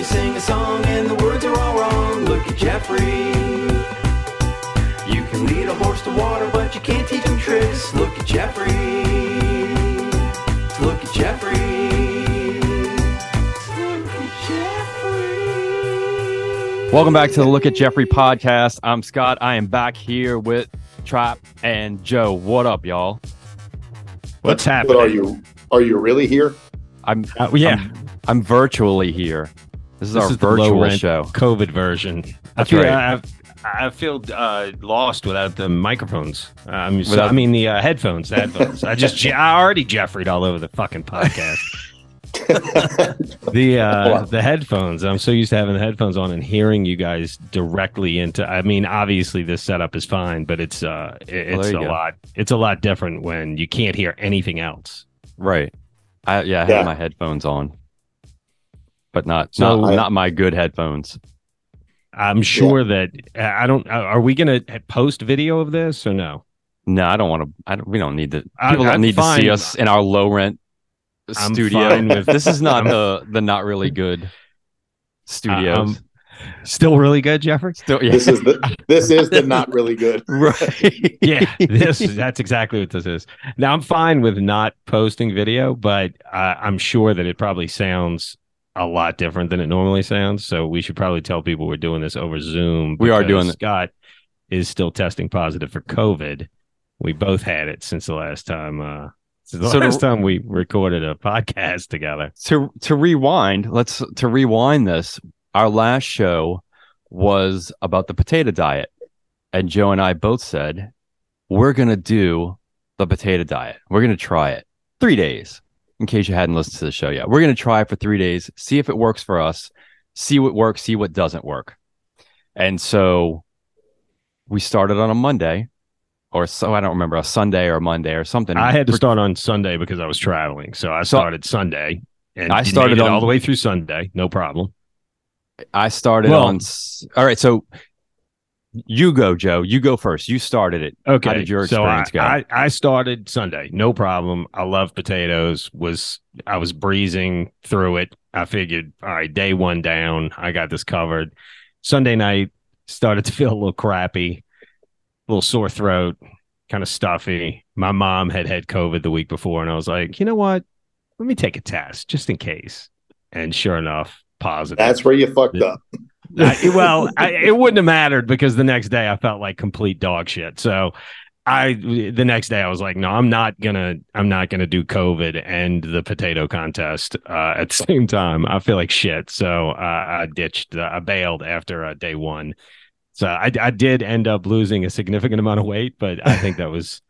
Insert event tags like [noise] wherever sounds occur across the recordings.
you sing a song and the words are all wrong. Look at Jeffrey. You can lead a horse to water, but you can't teach him tricks. Look at Jeffrey. Look at Jeffrey. Look at Jeffrey. Welcome back to the Look at Jeffrey podcast. I'm Scott. I am back here with Trap and Joe. What up, y'all? What's But happening? are you are you really here? I'm Uh, yeah, I'm, I'm virtually here. This is this our is virtual rent show. COVID version. I feel right. I, I feel uh, lost without the microphones. Um, so- Without- I mean the uh, headphones. The headphones. I just I already Jeffreyed all over the fucking podcast. [laughs] the uh, Wow. the headphones. I'm so used to having the headphones on and hearing you guys directly into. I mean, obviously this setup is fine, but it's uh, it- Well, it's there a go. lot. It's a lot different when you can't hear anything else. Right. I, yeah, I Yeah. have my headphones on, but not So- not, I- not my good headphones. I'm sure that I don't. Are we going to post video of this or no? No, I don't want to. I don't, we don't need to. I- People don't I'm need to see us in our low rent I'm studio. fine with- [laughs] this is not the the not really good studios. um, Still really good, Jeffrey. Still, yeah. This is the this is the not [laughs] really good. right. Yeah, this [laughs] that's exactly what this is. Now I'm fine with not posting video, but uh, I'm sure that it probably sounds a lot different than it normally sounds. So we should probably tell people we're doing this over Zoom. We are doing. Scott is still testing positive for COVID. We both had it since the last time. Uh, since the So to- last time we recorded a [laughs] podcast together. to to rewind, let's to rewind this. Our last show was about the potato diet, and Joe and I both said we're gonna do the potato diet. We're gonna try it three days. In case you hadn't listened to the show yet, we're gonna try it for three days, see if it works for us, see what works, see what doesn't work. And so we started on a Monday, or so I don't remember a Sunday or a Monday or something. I had to start on Sunday because I was traveling, so I So- started Sunday. And I started on- all the way through Sunday, no problem. I started Well- on. All right, so you go, Joe. You go first. You started it. Okay. How did your so I, experience go? I, I started Sunday, no problem. I love potatoes. Was I was breezing through it. I figured, all right, day one down, I got this covered. Sunday night started to [laughs] feel a little crappy, a little sore throat, kind of stuffy. My mom had had COVID the week before, and I was like, you know what? Let me take a test just in case. And sure enough, positive. That's where you fucked up. I- well, [laughs] I, it wouldn't have mattered because the next day I felt like complete dog shit. So I the next day I was like, no, I'm not gonna I'm not gonna do COVID and the potato contest uh, at the [laughs] same time. I feel like shit. So uh, I ditched. Uh, I bailed after uh, day one. So I, I did end up losing a significant amount of weight, but I think that was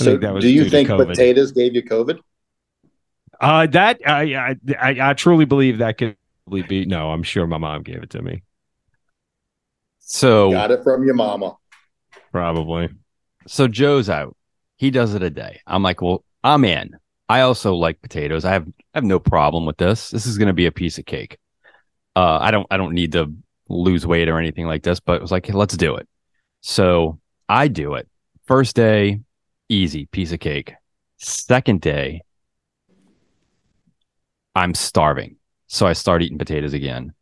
I So that was do you think potatoes gave you COVID? uh, that I, I I I truly believe that could be. No, I'm sure my mom gave it to me. So Got it from your mama. Probably. so Joe's out. He does it a day. I'm like, well, I'm in. I also like potatoes. I have I have no problem with this. This is going to be a piece of cake. Uh, I don't I don't need to lose weight or anything like this, but it was like, let's do it. So I do it. First day, easy piece of cake. Second day, I'm starving. So I start eating potatoes again.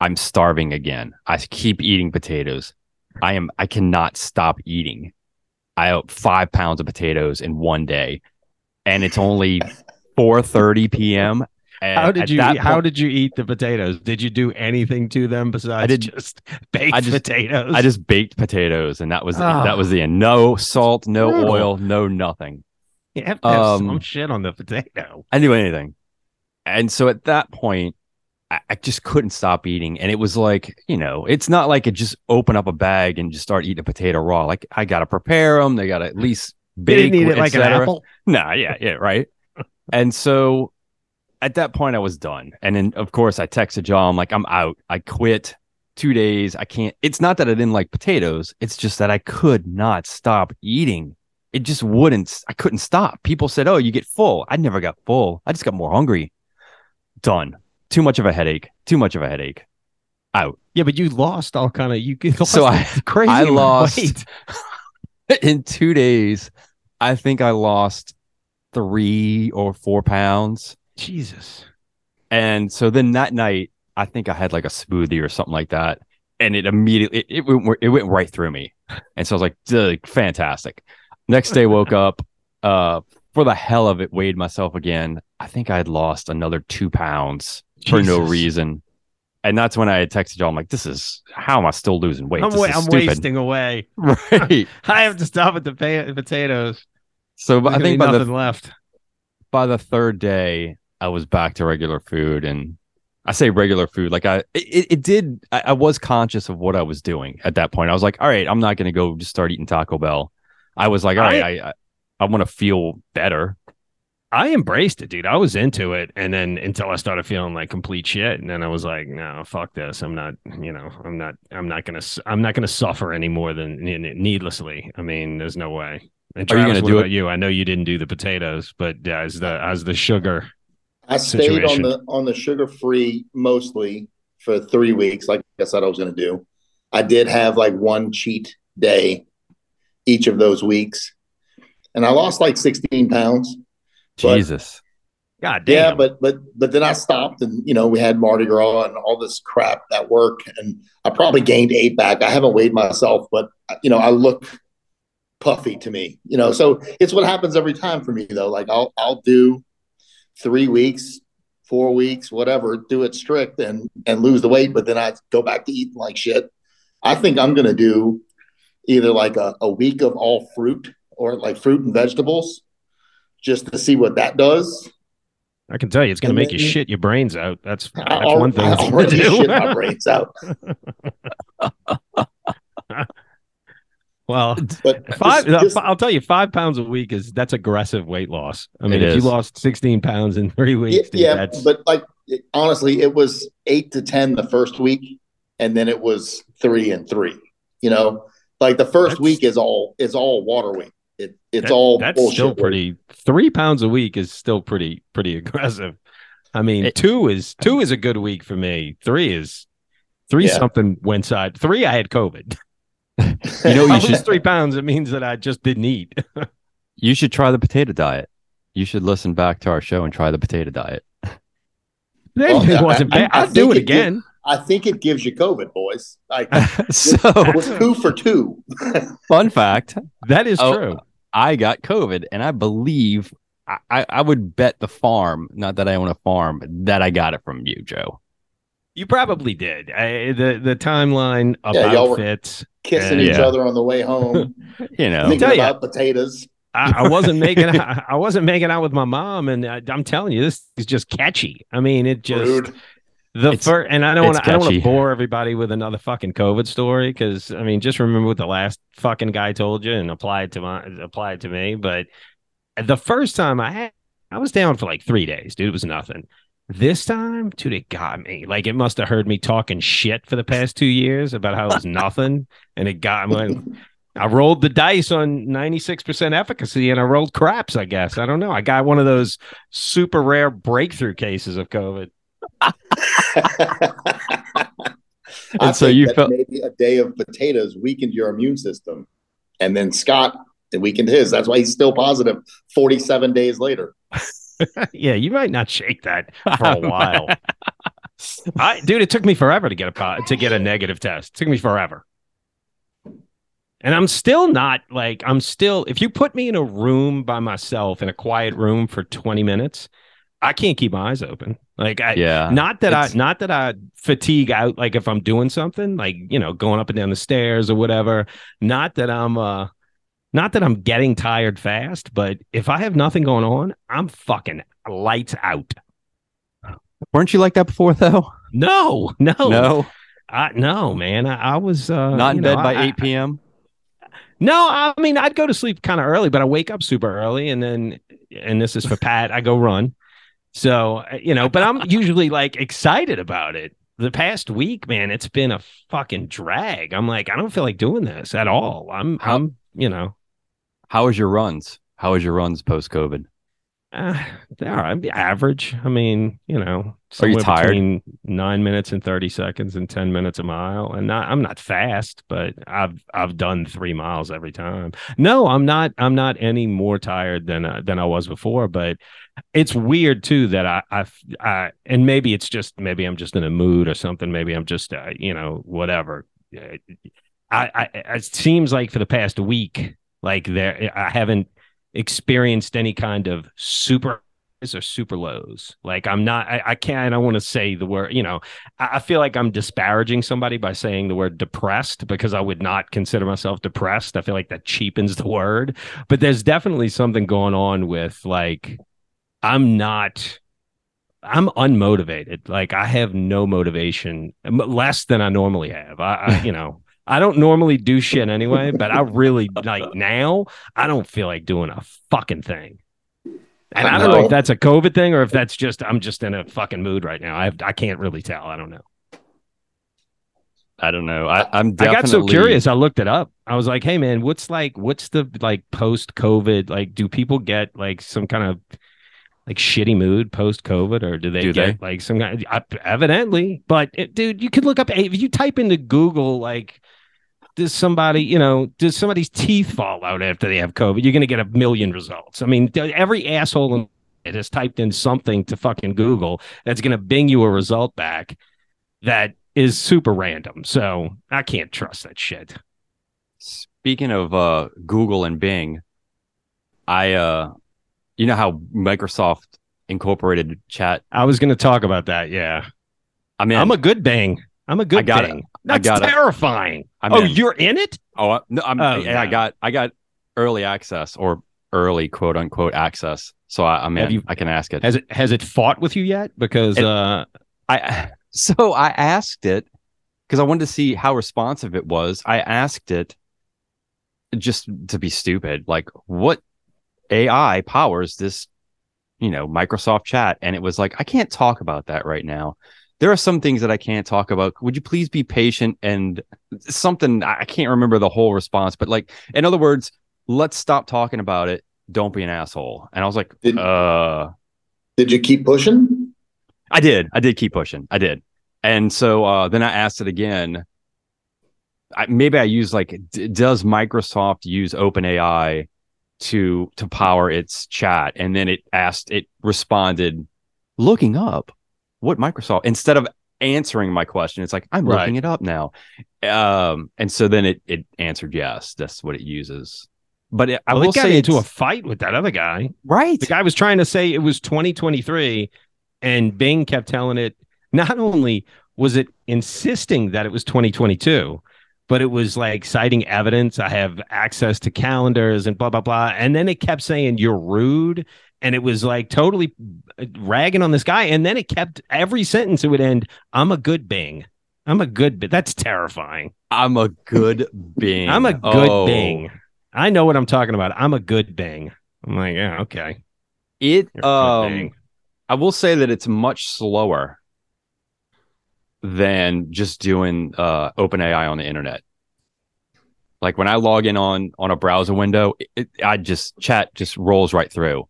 I'm starving again. I keep eating potatoes. I am I cannot stop eating. I ate five pounds of potatoes in one day, and it's only [laughs] 4:30 p.m. And How did you eat, how did you eat the potatoes? Did you do anything to them besides did- just [laughs] baked I just- potatoes? I just baked potatoes, and that was Ah. that was the end. No salt, no Brutal. oil, no nothing. you have to have um, some shit on the potato. I do anything. And so at that point, I, I just couldn't stop eating. And it was like, you know, it's not like it just open up a bag and just start eating a potato raw. Like I got to prepare them. They got to at least You bake. didn't eat it like an apple. Nah, yeah, yeah, right. [laughs] and so at that point, I was done. And then, of course, I texted John, I'm like, I'm out. I quit two days. I can't. It's not that I didn't like potatoes. It's just that I could not stop eating. It just wouldn't. I couldn't stop. People said, "Oh, you get full." I never got full. I just got more hungry. Done. Too much of a headache. Too much of a headache. Out. Yeah, but you lost all kind of you [laughs] lost So I- crazy. I lost [laughs] in two days. I think I lost three or four pounds. Jesus. And so then that night, I think I had like a smoothie or something like that, and it immediately it, it went it went right through me, and so I was like, "Duh, fantastic. Next day, woke [laughs] up, uh, for the hell of it, weighed myself again. I think I had lost another two pounds for no reason. And that's when I had texted y'all. I'm like, this is how am I still losing weight? I'm, This wa- is I'm wasting away. [laughs] [laughs] Right. I have to stop at the pa- potatoes. So There's I think by the nothing left. by the third day, I was back to regular food, and I say regular food like I it, it did. I, I was conscious of what I was doing at that point. I was like, all right, I'm not going to go just start eating Taco Bell. I was like, all right, I I, I want to feel better. I embraced it, dude. I was into it, and then until I started feeling like complete shit, and then I was like, "No, fuck this. I'm not. You know, I'm not. I'm not gonna. I'm not gonna suffer any more than n- n- needlessly. I mean, there's no way." And Are you gonna what do about it? you? I know you didn't do the potatoes, but yeah, as the as the sugar, I stayed on the on the sugar free mostly for three weeks, like I said I was going to do. I did have like one cheat day each of those weeks, and I lost like sixteen pounds. But- Jesus. God damn. Yeah, but but but then I stopped, and you know we had Mardi Gras and all this crap at work, and I probably gained eight back. I haven't weighed myself, but you know I look puffy to me. You know, so it's what happens every time for me though. Like I'll I'll do three weeks, four weeks, whatever, do it strict and and lose the weight, but then I go back to eating like shit. I think I'm gonna do either like a, a week of all fruit or like fruit and vegetables just to see what that does. I can tell you, it's gonna And make you shit your brains out. That's I, that's one thing. I it's gonna already do. shit my brains out. [laughs] well, But [laughs] Five, just- just- I'll tell you, five pounds a week is that's aggressive weight loss. I mean, if is. you lost 16 pounds in three yeah, weeks, dude, yeah, that's but like it- honestly, it was eight to ten the first week, and then it was three and three. You know, like the first week is all is all water weight. It it's that- all that's bullshit still weight. pretty. Three pounds a week is still pretty pretty [laughs] aggressive. I mean, It- two is two is a good week for me. Three is three Yeah. something went side. Three, I had COVID. [laughs] You know, If you [laughs] should three pounds. It means that I just didn't eat. you should try the potato diet. You should listen back to our show and try the potato diet. Well, it wasn't I- bad. I I'd do think it it did- again. I think it gives you COVID, boys. Like so, we're two for two. fun fact That is Oh, true. I got COVID, and I believe I, I, I would bet the farm, not that I own a farm, that I got it from you, Joe. You probably did. I, the the timeline Yeah, y'all about were- fits. Kissing Uh, each yeah. other on the way home, [laughs] You know, thinking tell ya. about potatoes. I, I wasn't making [laughs] I, I wasn't making out with my mom, and I, I'm telling you, this is just catchy. I mean, it just Rude. The first, and I don't want I don't want to bore everybody with another fucking COVID story because I mean, just remember what the last fucking guy told you and apply it to my apply it to me. But the first time I had, I was down for like three days, dude. It was nothing. This time, dude, it got me. Like it must have heard me talking shit for the past two years about how it was [laughs] nothing, and it got me. I rolled the dice on 96% efficacy and I rolled craps, I guess. I don't know. I got one of those super rare breakthrough cases of COVID. [laughs] I so you felt- maybe a day of potatoes weakened your immune system, and then Scott it weakened his. That's why he's still positive 47 days later. [laughs] yeah, you might not shake that for a [laughs] while. I, dude, it took me forever to get a to get a negative test. It took me forever. And I'm still not like I'm still if you put me in a room by myself in a quiet room for 20 minutes, I can't keep my eyes open. Like I yeah. not that I not that I fatigue out like if I'm doing something like you know going up and down the stairs or whatever. Not that I'm uh not that I'm getting tired fast, but if I have nothing going on, I'm fucking lights out. Weren't you like that before, though? [laughs] No, no, No, I, no, man. I, I was uh, not in you know, bed by I- 8 p.m. No, I mean I'd go to sleep kind of early, but I wake up super early, and then and this is for Pat. I go run, so uh, you know. But I'm usually like excited about it. The past week, man, it's been a fucking drag. I'm like, I don't feel like doing this at all. I'm, How- I'm, you know, How was your runs? How was your runs post COVID? Uh, they are I'm average. I mean, you know, Are you tired? between nine minutes and thirty seconds and ten minutes a mile. And not, I'm not fast, but I've I've done three miles every time. No, I'm not. I'm not any more tired than uh, than I was before. But it's weird too that I I, I and maybe it's just maybe I'm just in a mood or something. Maybe I'm just uh, you know whatever. I, I it seems like for the past week, like there I haven't experienced any kind of super highs or super lows. Like I'm not, I, I can't, I don't want to say the word, you know, I, I feel like I'm disparaging somebody by saying the word depressed because I would not consider myself depressed. I feel like that cheapens the word, but there's definitely something going on with like, I'm not, I'm unmotivated. Like I have no motivation, less than I normally have. I, I [laughs] you know, I don't normally do shit anyway, but I really like now. I don't feel like doing a fucking thing. And I don't know if that's a COVID thing or if that's just I'm just in a fucking mood right now. I I can't really tell. I don't know. I don't know. I, I'm I got so curious. I looked it up. I was like, hey man, what's like what's the like post COVID? Like, do people get like some kind of like shitty mood post COVID, or do they Do get like some kind? Of, evidently, but it, dude, you could look up if you type into Google like. Does somebody, you know, does somebody's teeth fall out after they have COVID? You're going to get a million results. I mean, every asshole in it has typed in something to fucking Google that's going to bing you a result back that is super random. So I can't trust that shit. Speaking of uh, Google and Bing, I uh, you know how Microsoft incorporated chat. I was going to talk about that. Yeah. I mean, I'm a good Bing. I'm a good I got it. I That's got terrifying. I'm oh, in. you're in it? Oh, I- no, I'm, Oh, I got I got early access or early quote unquote access. So I, I'm in. you- I can ask it. Has it has it fought with you yet? Because It- uh I [laughs] so I asked it because I wanted to see how responsive it was. I asked it just to be stupid, like what AI powers this, you know, Microsoft Chat, and it was like, I can't talk about that right now. There are some things that I can't talk about. Would you please be patient and something? I can't remember the whole response, but like, in other words, let's stop talking about it. Don't be an asshole. And I was like, Did- uh, Did you keep pushing? I did. I did keep pushing. I did. And so uh, then I asked it again. I, maybe I used like, d- does Microsoft use OpenAI to to power its chat? And then it asked, it responded, looking up what Microsoft instead of answering my question. It's like I'm Right. looking it up now. Um, and so then it it answered yes. That's what it uses. But it, I well, will got say into a fight with that other guy. right. The guy was trying to say it was 2023, and Bing kept telling it. Not only was it insisting that it was 2022, but it was like citing evidence. I have access to calendars and blah blah blah. And then it kept saying you're rude, and it was like totally ragging on this guy. And then it kept every sentence it would end. I'm a good Bing. I'm a good. Bi-" That's terrifying. I'm a good Bing. I'm a good Oh. Bing. I know what I'm talking about. I'm a good Bing. I'm like, yeah, okay. It You're um I will say that it's much slower than just doing uh OpenAI on the internet. Like when I log in on on a browser window, it, it, I just chat just rolls right through.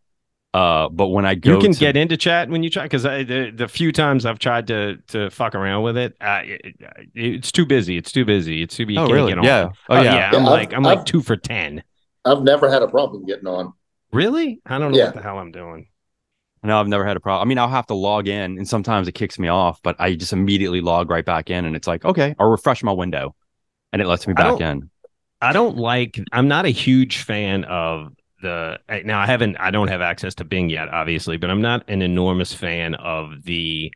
Uh, but when I go, you can to- get into chat when you try because the, the few times I've tried to to fuck around with it, uh, it, it's too busy. It's too busy. It's too. You Oh really? Get on. Yeah. Oh Oh, yeah. yeah. Yeah, I'm I've- like I'm like I've- two for ten. I've never had a problem getting on. Really? I don't know Yeah. what the hell I'm doing. No, I've never had a problem. I mean, I'll have to log in, and sometimes it kicks me off, but I just immediately log right back in, and it's like, okay, I'll refresh my window, and it lets me back don't- in. I don't like. I'm not a huge fan of the. Now I haven't. I don't have access to Bing yet, obviously, but I'm not an enormous fan of the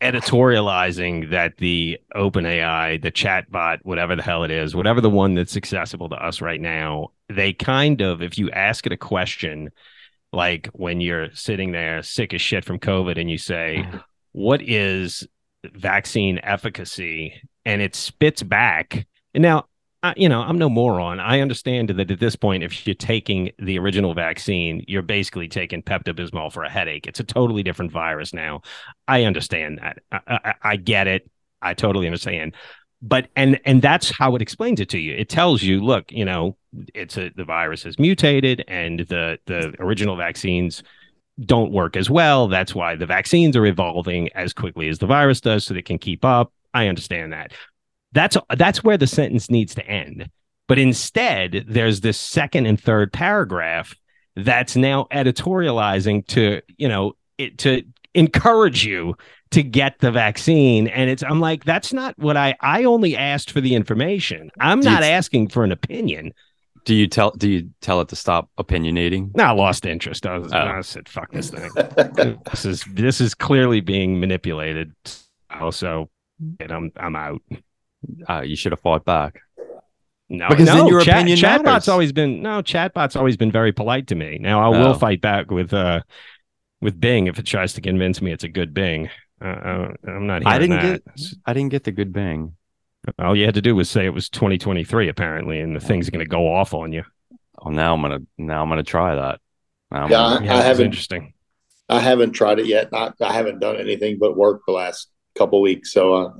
editorializing that the OpenAI, the chatbot, whatever the hell it is, whatever the one that's accessible to us right now, they kind of, if you ask it a question, like when you're sitting there sick as shit from COVID and you say, mm-hmm. What is vaccine efficacy? And it spits back. And now, I, you know, I'm no moron. I understand that at this point, if you're taking the original vaccine, you're basically taking Pepto Bismol for a headache. It's a totally different virus now. I understand that. I, I, I get it. I totally understand. But and and that's how it explains it to you. It tells you, look, you know, it's a the virus has mutated, and the the original vaccines don't work as well. That's why the vaccines are evolving as quickly as the virus does so they can keep up. I understand that. That's that's where the sentence needs to end. But instead, there's this second and third paragraph that's now editorializing to, you know, it, to encourage you to get the vaccine and it's i'm like that's not what i i only asked for the information i'm Do not t- asking for an opinion Do you tell do you tell it to stop opinionating? no i lost interest i, was, Oh. I said fuck this thing [laughs] this is this is clearly being manipulated also and i'm i'm out Uh, you should have fought back. no Because then no, your chat, opinion chatbot's matters. always been no chatbot's always been very polite to me now i will Oh. fight back with uh with bing if it tries to convince me it's a good bing uh, uh, i'm not I didn't that. get I didn't get the good Bing. All you had to do was say it was 2023, apparently, and the thing's going to go off on you. Oh, now I'm gonna now I'm gonna try that. Now I'm Yeah, gonna- I Yeah, it's haven't- interesting. I haven't tried it yet. Not, I haven't done anything but work the last couple weeks. So uh,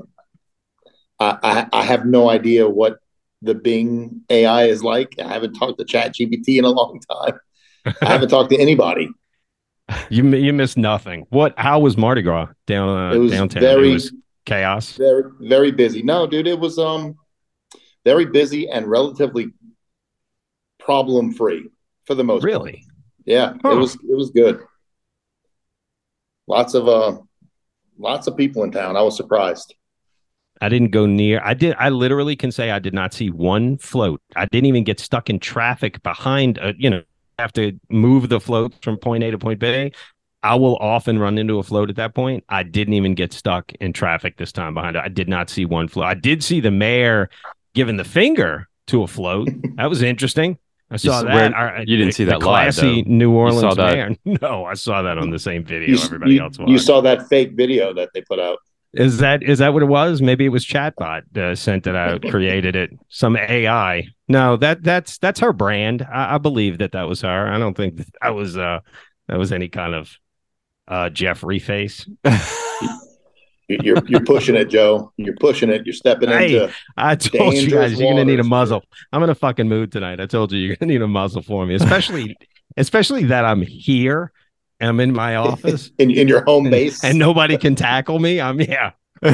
I, I, I have no idea what the Bing AI is like. I haven't talked to Chat GPT in a long time. I haven't talked to anybody. [laughs] You you missed nothing. What? How was Mardi Gras down uh, It was downtown? very- it was chaos. Very, very busy. No, dude, it was um very busy and relatively problem free for the most part. Really? Yeah, Huh. it was it was good. Lots of uh lots of people in town. I was surprised. I didn't go near. I did. I literally can say I did not see one float. I didn't even get stuck in traffic behind. A, you know, have to move the float from point A to point B. I will often run into a float at that point. I didn't even get stuck in traffic this time behind it. I did not see one float. I did see the mayor giving the finger to a float. That was interesting. I saw s- that. where- Our- you didn't uh, see that live, classy though. New Orleans mayor. [laughs] No, I saw that on the same video You, everybody you- else you saw that fake video that they put out. Is that is that what it was? Maybe it was chatbot uh, sent it out, [laughs] created it, some AI. No, that that's that's her brand. I, I believe that that was her. I don't think that, that was uh that was any kind of uh Jeffrey face. You- You're you're pushing it, Joe. You're pushing it. You're stepping Hey. into. I told you guys you're gonna need a muzzle. I'm in a fucking mood tonight. I told you you're gonna need a muzzle for me, especially especially that I'm here. I'm in my office in, in your home and, base. and nobody can tackle me. I'm yeah. [laughs]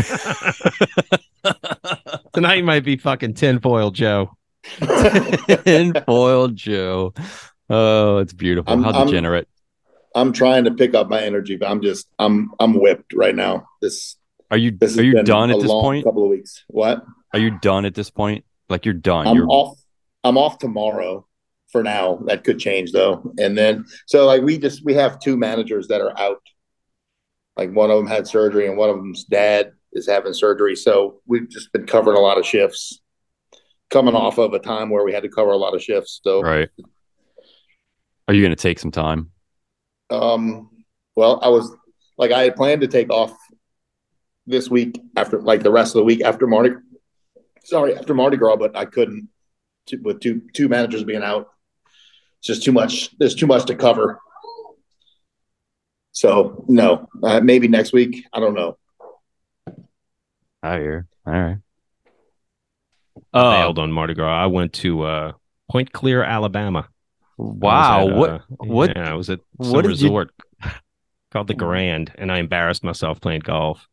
Tonight might be fucking tinfoil Joe. Tinfoil Joe. Oh, it's beautiful. I'm- How I'm- degenerate. I'm trying to pick up my energy, but I'm just I'm I'm whipped right now. This Are you this are you done a at this long point? Couple of weeks. What? Are you done at this point? Like you're done. I'm you're off. I'm off tomorrow for now. That could change though. And then so like we just we have two managers that are out. Like one of them had surgery and one of them's dad is having surgery. So we've just been covering a lot of shifts. Coming off of a time where we had to cover a lot of shifts. So right. Are you gonna take some time? Um, well, I was like, I had planned to take off this week after, like, the rest of the week after Mardi. Sorry, after Mardi Gras, but I couldn't with two two managers being out. It's just too much. There's too much to cover. So no, uh, maybe next week. I don't know. I hear. All right. I Uh, bailed on Mardi Gras. I went to uh, Point Clear, Alabama. Wow. at, what uh, what- Yeah, I was at what some did you- resort [laughs] called the Grand, and I embarrassed myself playing golf.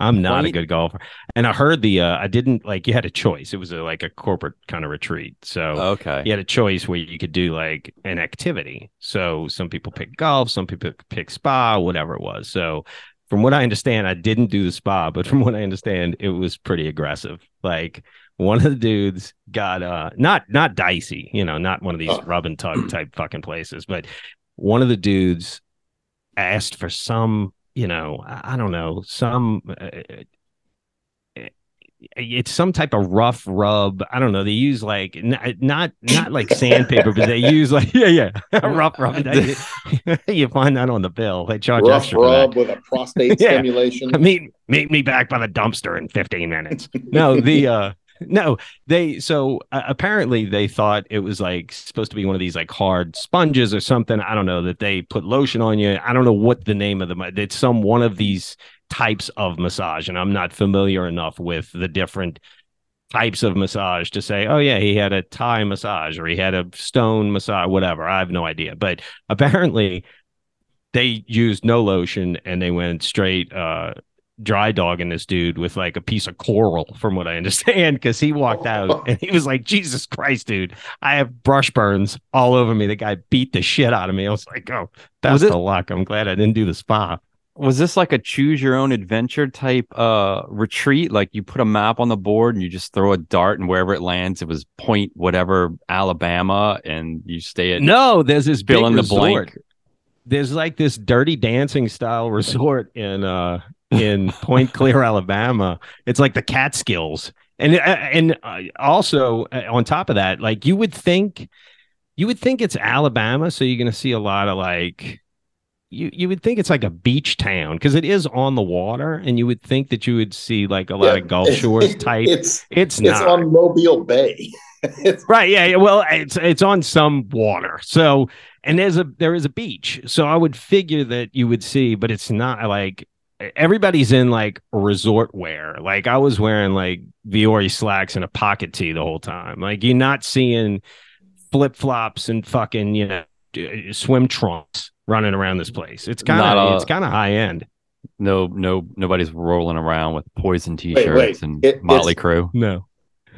I'm not a good golfer, and I heard the. Uh, I didn't like. You had a choice. It was a, like a corporate kind of retreat, so okay. you had a choice where you could do like an activity. So some people pick golf, some people pick spa, whatever it was. So from what I understand, I didn't do the spa, but [laughs] from what I understand, it was pretty aggressive. Like one of the dudes got uh not not dicey, you know, not one of these Oh. rub and tug type fucking places, but one of the dudes asked for some, you know, I don't know, some uh, it's some type of rough rub. I don't know. They use like n- not not like sandpaper, but they [laughs] use like yeah yeah [laughs] rough rub. [laughs] you find that on the bill. They charge Rough extra rub with a prostate Yeah. stimulation. meet meet me back by the dumpster in 15 minutes no the uh no they so uh, apparently they thought it was like supposed to be one of these like hard sponges or something. I don't know that they put lotion on you. I don't know what the name of them it's some one of these types of massage and i'm not familiar enough with the different types of massage to say oh yeah he had a thai massage or he had a stone massage whatever. I have no idea. But apparently they used no lotion and they went straight uh dry dogging this dude with like a piece of coral from what i understand because he walked out and he was like jesus christ dude i have brush burns all over me the guy beat the shit out of me i was like oh that's it- the luck i'm glad i didn't do the spa Was this like a choose your own adventure type uh retreat? Like you put a map on the board and you just throw a dart and wherever it lands, it was point whatever Alabama, and you stay at no there's this fill big in the resort. blank. there's like this dirty dancing style [laughs] resort in uh in [laughs] Point Clear, Alabama. It's like the Catskills, and uh, and uh, also uh, on top of that, like you would think, you would think it's Alabama, so you're gonna see a lot of like. You, you would think it's like a beach town because it is on the water, and you would think that you would see like a lot Yeah, of Gulf [laughs] Shores type. It's It's it's not on Mobile Bay. [laughs] Right. Yeah. yeah, Well, it's it's on some water. So and there's a there is a beach. So I would figure that you would see, but it's not like everybody's in like resort wear. Like I was wearing like Vuori slacks and a pocket tee the whole time. Like you're not seeing flip flops and fucking you know swim trunks running around this place. It's kind of it's kind of high end. No, no, nobody's rolling around with poison t-shirts and It- Motley it's- Crue. No.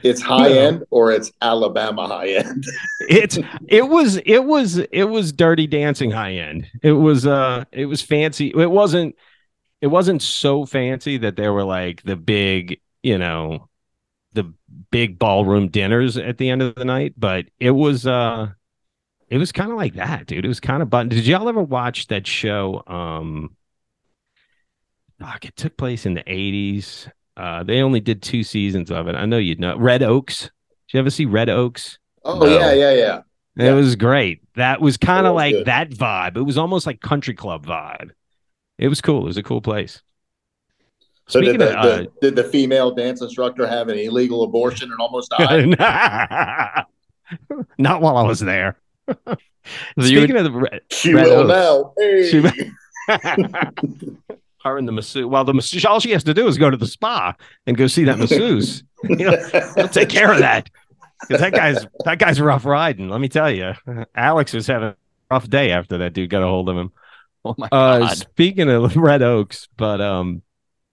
it's high No. end or it's Alabama high end. [laughs] it's it was it was it was dirty dancing high end it was uh it was fancy it wasn't it wasn't so fancy that there were like the big you know the big ballroom dinners at the end of the night but it was uh it was kind of like that dude it was kind of button did y'all ever watch that show um fuck it took place in the 80s uh they only did two seasons of it i know you'd know red oaks did you ever see red oaks Oh No. yeah, yeah, yeah. it Yeah. was great. That was kind of like good. that vibe. It was almost like country club vibe. It was cool. It was a cool place. So did Speaking the, of, uh, the did the female dance instructor have an illegal abortion and almost died? [laughs] Not while I was there. So [laughs] you Speaking of the re- She Red will Oaks. now. Hey. She- [laughs] her and the masseuse. Well, the masseuse, all she has to do is go to the spa and go see that masseuse. you know, he'll take care of that because that guy's that guy's rough riding. Let me tell you, Alex was having a rough day after that dude got a hold of him. [laughs] Oh my Uh, god. speaking of [laughs] Red Oaks, but um,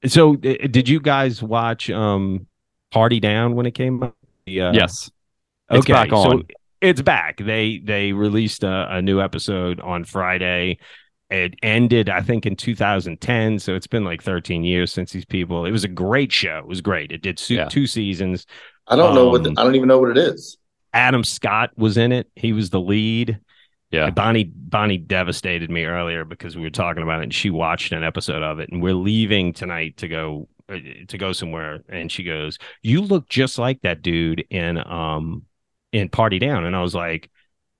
so uh, did you guys watch um Party Down when it came out? The, uh, yes. It's okay, back so on. it's back. They they released a, a new episode on Friday. It ended, I think, in 2010. So it's been like 13 years since these people. It was a great show. It was great. It did su- Yeah. two seasons. I don't know what the, Um, I don't even know what it is. Adam Scott was in it. He was the lead. Yeah. And Bonnie Bonnie devastated me earlier because we were talking about it and she watched an episode of it and we're leaving tonight to go uh, to go somewhere and she goes, "You look just like that dude in um in Party Down." And I was like,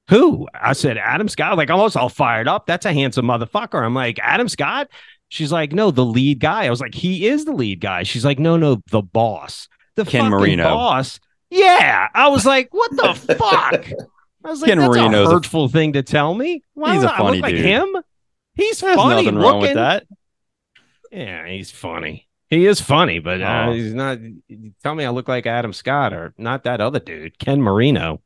"Who?" I said, "Adam Scott." Like almost all fired up. That's a handsome motherfucker. I'm like, "Adam Scott?" She's like, "No, the lead guy." I was like, "He is the lead guy." She's like, "No, no, the boss." The Ken fucking Marino. boss. Yeah. I was like, "What the [laughs] fuck?" I was like, Ken that's Marino's a a- hurtful thing to tell me. Why He's would a I funny look like dude. him? He's There's funny nothing looking. wrong with that. Yeah, he's funny. He is funny, but uh, Oh. he's not. Tell me I look like Adam Scott or not that other dude, Ken Marino.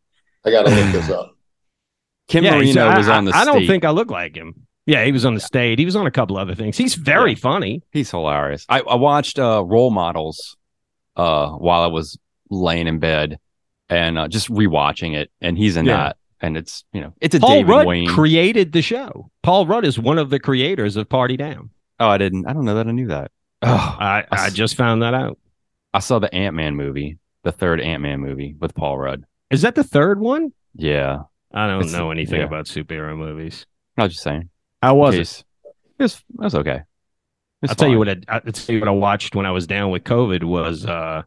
I gotta look this up. [sighs] Ken yeah, Marino I, was on the I, I don't think I look like him. Yeah, he was on the state. He was on a couple other things. He's very Yeah. funny. He's hilarious. I, I watched uh, Role Models uh, while I was laying in bed and uh, just rewatching it, and he's in Yeah. that. And it's you know it's a Paul David Rudd Wain. created the show. Paul Rudd is one of the creators of Party Down. oh, I didn't. I don't know that I knew that. Oh, I, I just found that out. I saw the Ant Man movie, the third Ant Man movie with Paul Rudd. Is that the third one? Yeah, I don't It's- know anything yeah. about superhero movies. I was just saying. How was In it? It was, okay. It's I'll tell you what I, I'll tell you what I watched when I was down with COVID was uh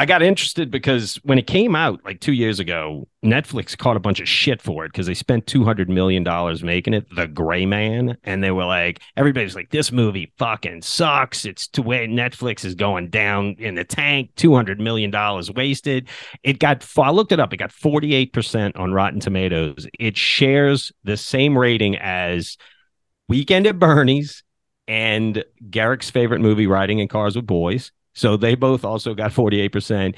I got interested because when it came out like two years ago, Netflix caught a bunch of shit for it because they spent two hundred million dollars making it, The Gray Man, and they were like, everybody's like, this movie fucking sucks. It's to where Netflix is going down in the tank. Two hundred million dollars wasted. It got. I looked it up. It got forty eight percent on Rotten Tomatoes. It shares the same rating as Weekend at Bernie's and Garrick's favorite movie, Riding in Cars with Boys. So they both also got 48%.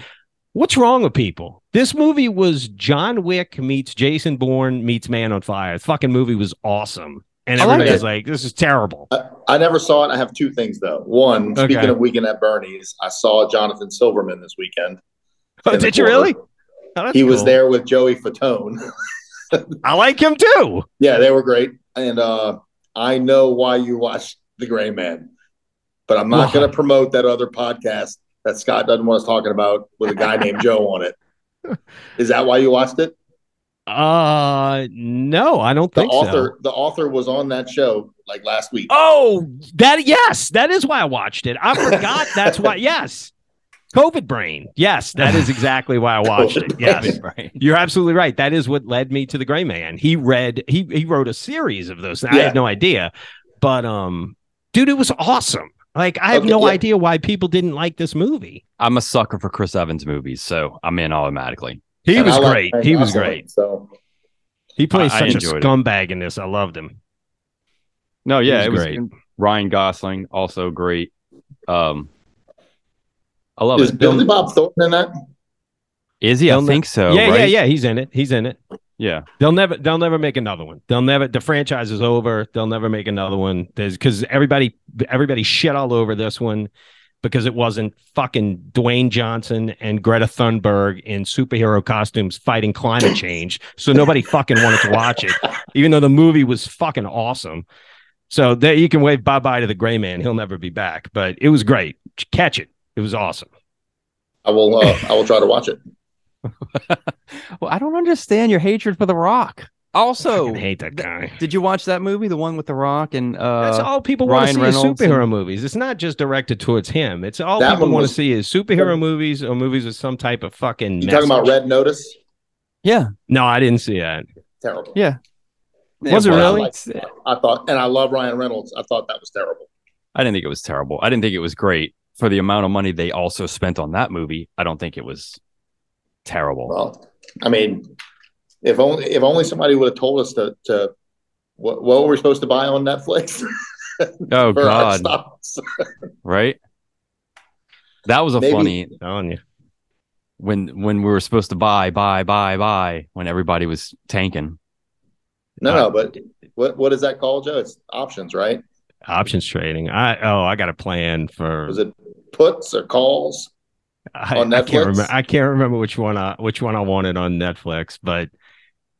What's wrong with people? This movie was John Wick meets Jason Bourne meets Man on Fire. The fucking movie was awesome. and I like everybody's like, "This is terrible." I, I never saw it. I have two things though. One, speaking Okay. of weekend at Bernie's, I saw Jonathan Silverman this weekend. Oh, did you really? Oh, that's He was there with Joey Fatone. [laughs] I like him too. yeah, they were great. And uh, I know why you watched The Gray Man, but I'm not going to promote that other podcast that Scott doesn't want us talking about with a guy named Joe on it. Is that why you watched it? Uh, no, I don't The think author, so. the author was on that show like last week. Oh, that yes, that is why I watched it. I forgot. that's why. [laughs] Yes, COVID brain. Yes, that is exactly why I watched it. [laughs] Yes. You're absolutely right. That is what led me to the Gray Man. He read he he wrote a series of those. I had no idea, but um, dude, it was awesome. Like I have Okay, no yeah. idea why people didn't like this movie. I'm a sucker for Chris Evans movies, so I'm in automatically. He And was like great. He was Gosling, great. So He plays I- I such a enjoyed it. scumbag in this. I loved him. No, yeah, was it was. Ryan Gosling also great. Um, I love is it. Billy Bob Thornton in that? Is he? I They'll ne- think so. yeah, yeah, yeah. He's in it. He's in it. Yeah. They'll never they'll never make another one. They'll never the franchise is over. They'll never make another one. There's because everybody everybody shit all over this one because it wasn't fucking Dwayne Johnson and Greta Thunberg in superhero costumes fighting climate change. So nobody fucking wanted to watch it, even though the movie was fucking awesome. So there you can wave bye bye to the gray man. He'll never be back. But it was great. Catch it. It was awesome. I will. Uh, I will try to watch it. [laughs] Well, I don't understand your hatred for The Rock. Also, I hate that guy. did you watch that movie, the one with The Rock and That's uh, all people want to Ryan see is superhero and- movies. It's not just directed towards him. It's all That people one want was- to see is superhero movies or movies with some type of fucking. You talking about. Red Notice? yeah, No, I didn't see that. Terrible. yeah. Was it really? I, liked- I thought, and I love Ryan Reynolds. I thought that was terrible. I didn't think it was terrible. I didn't think it was great for the amount of money they also spent on that movie. I don't think it was terrible. Well, I mean, if only if only somebody would have told us to to what, what were we supposed to buy on Netflix [laughs] oh God, [laughs] right? That was a Maybe- funny telling you. when when we were supposed to buy, buy, buy, buy when everybody was tanking. No, Uh, no, but what what is that called, Joe? It's options, right? Options trading. I oh, I got a plan for. Was it puts or calls? I, on I can't remember. I can't remember which one. I, which one I wanted on Netflix, but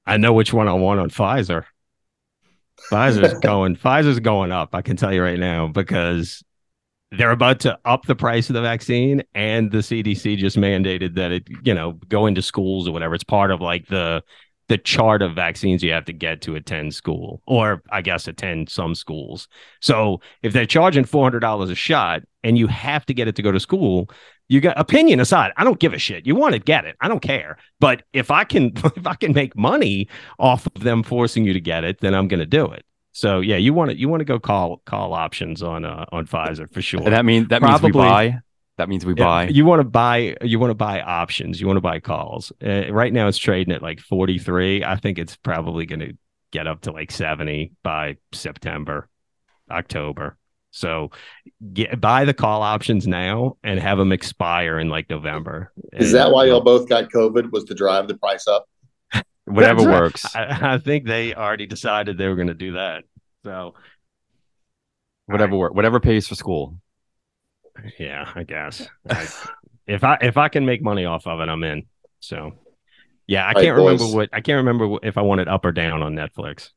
I know which one I want on Pfizer. Pfizer's [laughs] going. Pfizer's going up. I can tell you right now because they're about to up the price of the vaccine, and the CDC just mandated that it, you know, go into schools or whatever. It's part of like the the chart of vaccines you have to get to attend school, or I guess attend some schools. So if they're charging four hundred dollars a shot, and you have to get it to go to school, you got opinion aside. I don't give a shit. You want to get it. I don't care. But if I can, [laughs] if I can make money off of them forcing you to get it, then I'm going to do it. So yeah, you want to you want to go call call options on uh, on Pfizer for sure. That means that means we buy. That means we Yeah, buy. You want to buy you want to buy options. You want to buy calls. Uh, right now it's trading at like 43. I think it's probably going to get up to like 70 by September, October. So get buy the call options now and have them expire in like November. Is And- that why y'all both got COVID? Was to drive the price up? [laughs] Whatever right. works. I, I think they already decided they were going to do that. So Whatever work. Whatever pays for school. yeah, I guess. I, if I if I can make money off of it, I'm in. So yeah, I All right, can't remember boys. what I can't remember if I wanted up or down on Netflix.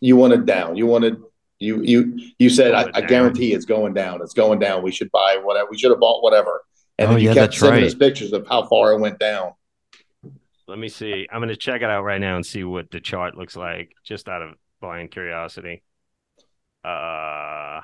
You wanted down. You wanted you you you said I, I guarantee it's going down. It's going down. We should buy whatever. We should have bought whatever. And Oh, then you yeah, kept sending right. us pictures of how far it went down. Let me see. I'm going to check it out right now and see what the chart looks like, just out of blind curiosity. Uh,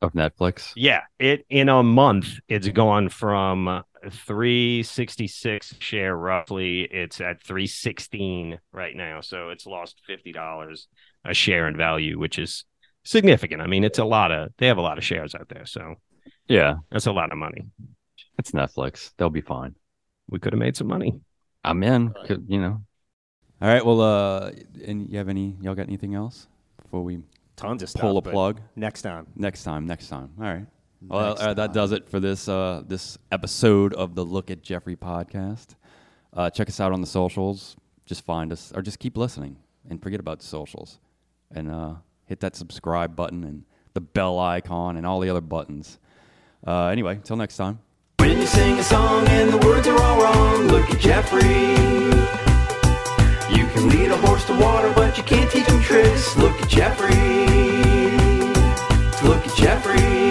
Of Netflix. yeah, it in a month it's gone from 366 share roughly. It's at 316 right now, so it's lost fifty dollars a share in value, which is significant. I mean, it's a lot of they have a lot of shares out there, so Yeah, that's a lot of money. it's Netflix. They'll be fine. We could have made some money. I'm in. Right. You know. All right. Well, uh, and you have any? Y'all got anything else before we Tons of stuff. pull a plug? Next time. Next time. Next time. All right. Well, uh, that does it for this uh, this episode of the Look at Jeffrey podcast. Uh, check us out on the socials. Just find us, or just keep listening, and forget about the socials. And uh, hit that subscribe button and the bell icon and all the other buttons. Uh, anyway, until next time. When you sing a song and the words are all wrong, look at Jeffrey. You can lead a horse to water, but you can't teach him tricks. Look at Jeffrey. Look at Jeffrey.